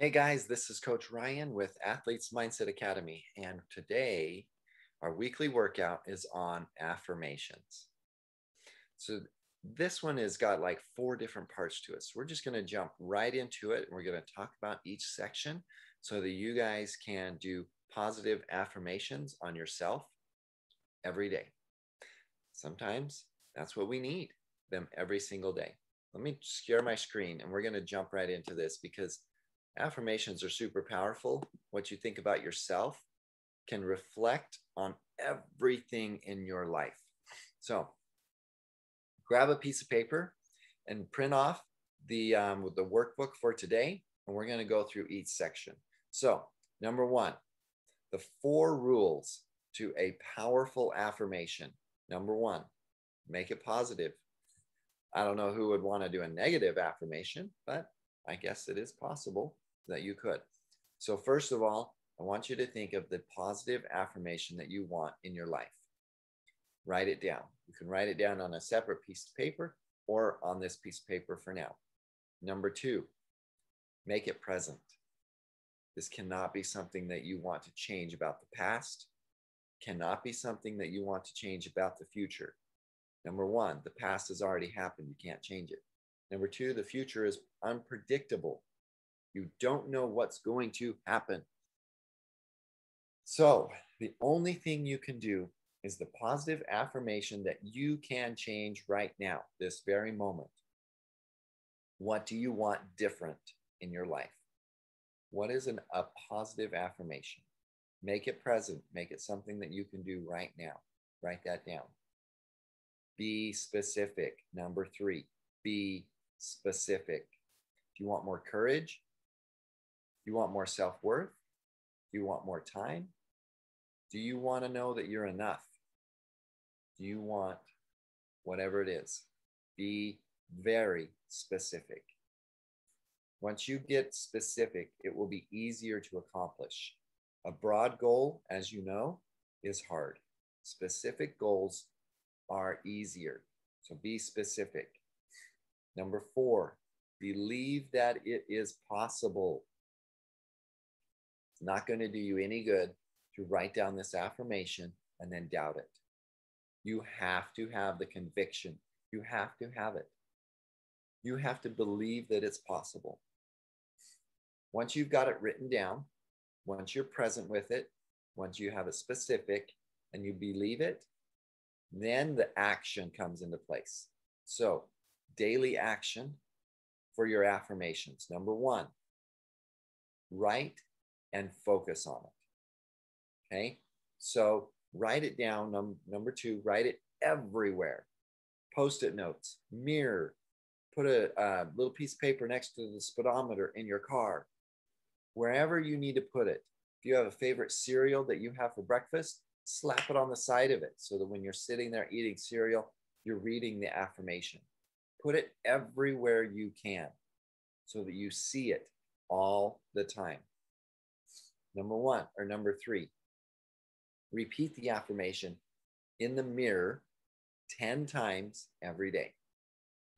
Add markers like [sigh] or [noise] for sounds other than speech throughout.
Hey guys, this is Coach Ryan with Athletes Mindset Academy, and today our weekly workout is on affirmations. So, this one has got like four different parts to it. So, we're just going to jump right into it and we're going to talk about each section so that you guys can do positive affirmations on yourself every day. Sometimes that's what we need, them every single day. Let me share my screen and we're going to jump right into this because affirmations are super powerful. What you think about yourself can reflect on everything in your life. So grab a piece of paper and print off the, um, the workbook for today, and we're going to go through each section. So, number one, the four rules to a powerful affirmation. Number one, make it positive. I don't know who would want to do a negative affirmation, but I guess it is possible that you could. So, first of all, I want you to think of the positive affirmation that you want in your life. Write it down. You can write it down on a separate piece of paper or on this piece of paper for now. Number two, make it present. This cannot be something that you want to change about the past, cannot be something that you want to change about the future. Number one, the past has already happened. You can't change it. Number two, the future is unpredictable. You don't know what's going to happen. So, the only thing you can do is the positive affirmation that you can change right now, this very moment. What do you want different in your life? What is an, a positive affirmation? Make it present, make it something that you can do right now. Write that down. Be specific. Number three, be specific. Do you want more courage? Do you want more self worth? Do you want more time? Do you want to know that you're enough? Do you want whatever it is? Be very specific. Once you get specific, it will be easier to accomplish. A broad goal, as you know, is hard. Specific goals are easier. So be specific. Number four, believe that it is possible. It's not going to do you any good to write down this affirmation and then doubt it. You have to have the conviction. You have to have it. You have to believe that it's possible. Once you've got it written down, once you're present with it, once you have it specific and you believe it, then the action comes into place. So, daily action for your affirmations. Number one, write and focus on it. Okay. So write it down. Num- number two, write it everywhere. Post it notes, mirror, put a, a little piece of paper next to the speedometer in your car, wherever you need to put it. If you have a favorite cereal that you have for breakfast, slap it on the side of it so that when you're sitting there eating cereal, you're reading the affirmation. Put it everywhere you can so that you see it all the time. Number one, or number three, repeat the affirmation in the mirror 10 times every day.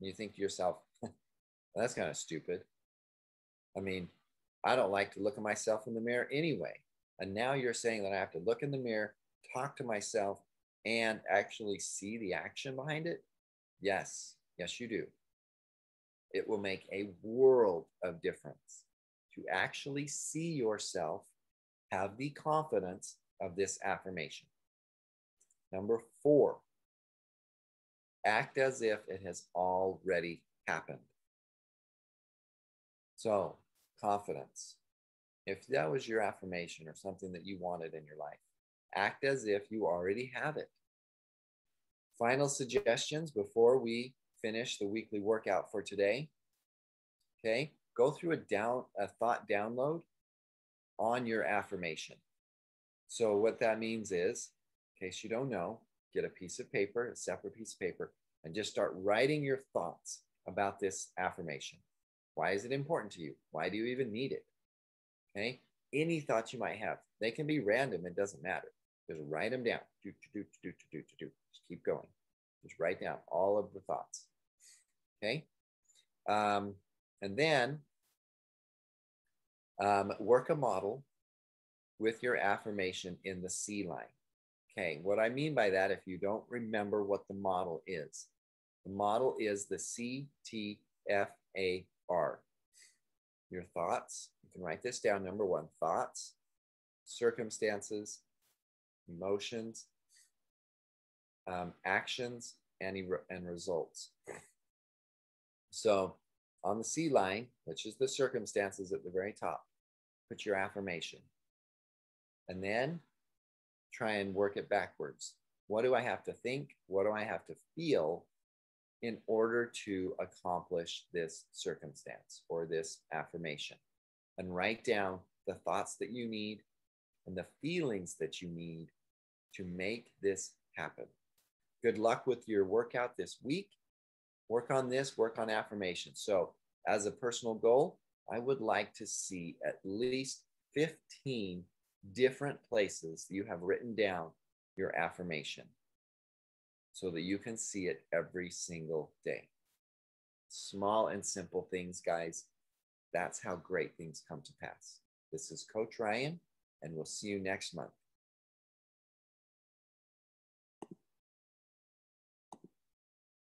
You think to yourself, well, [laughs] that's kind of stupid. I mean, I don't like to look at myself in the mirror anyway. And now you're saying that I have to look in the mirror, talk to myself, and actually see the action behind it? Yes, yes, you do. It will make a world of difference to actually see yourself have the confidence of this affirmation. Number four, act as if it has already happened. So, confidence. If that was your affirmation or something that you wanted in your life, act as if you already have it. Final suggestions before we finish the weekly workout for today. Okay, go through a down a thought download on your affirmation. So, what that means is, in case you don't know, get a piece of paper, a separate piece of paper, and just start writing your thoughts about this affirmation. Why is it important to you? Why do you even need it? Okay. Any thoughts you might have, they can be random. It doesn't matter. Just write them down. Do, do, do, do, do, do, do. Just keep going. Just write down all of the thoughts. Okay. Um, and then Um, work a model with your affirmation in the C line. Okay, what I mean by that, if you don't remember what the model is, the model is the CTFAR. Your thoughts, you can write this down. Number one, thoughts, circumstances, emotions, um, actions, and, and results. So on the C line, which is the circumstances at the very top, put your affirmation. And then try and work it backwards. What do I have to think? What do I have to feel in order to accomplish this circumstance or this affirmation? And write down the thoughts that you need and the feelings that you need to make this happen. Good luck with your workout this week. Work on this, work on affirmation. So, as a personal goal, I would like to see at least 15 different places you have written down your affirmation so that you can see it every single day. Small and simple things, guys. That's how great things come to pass. This is Coach Ryan, and we'll see you next month.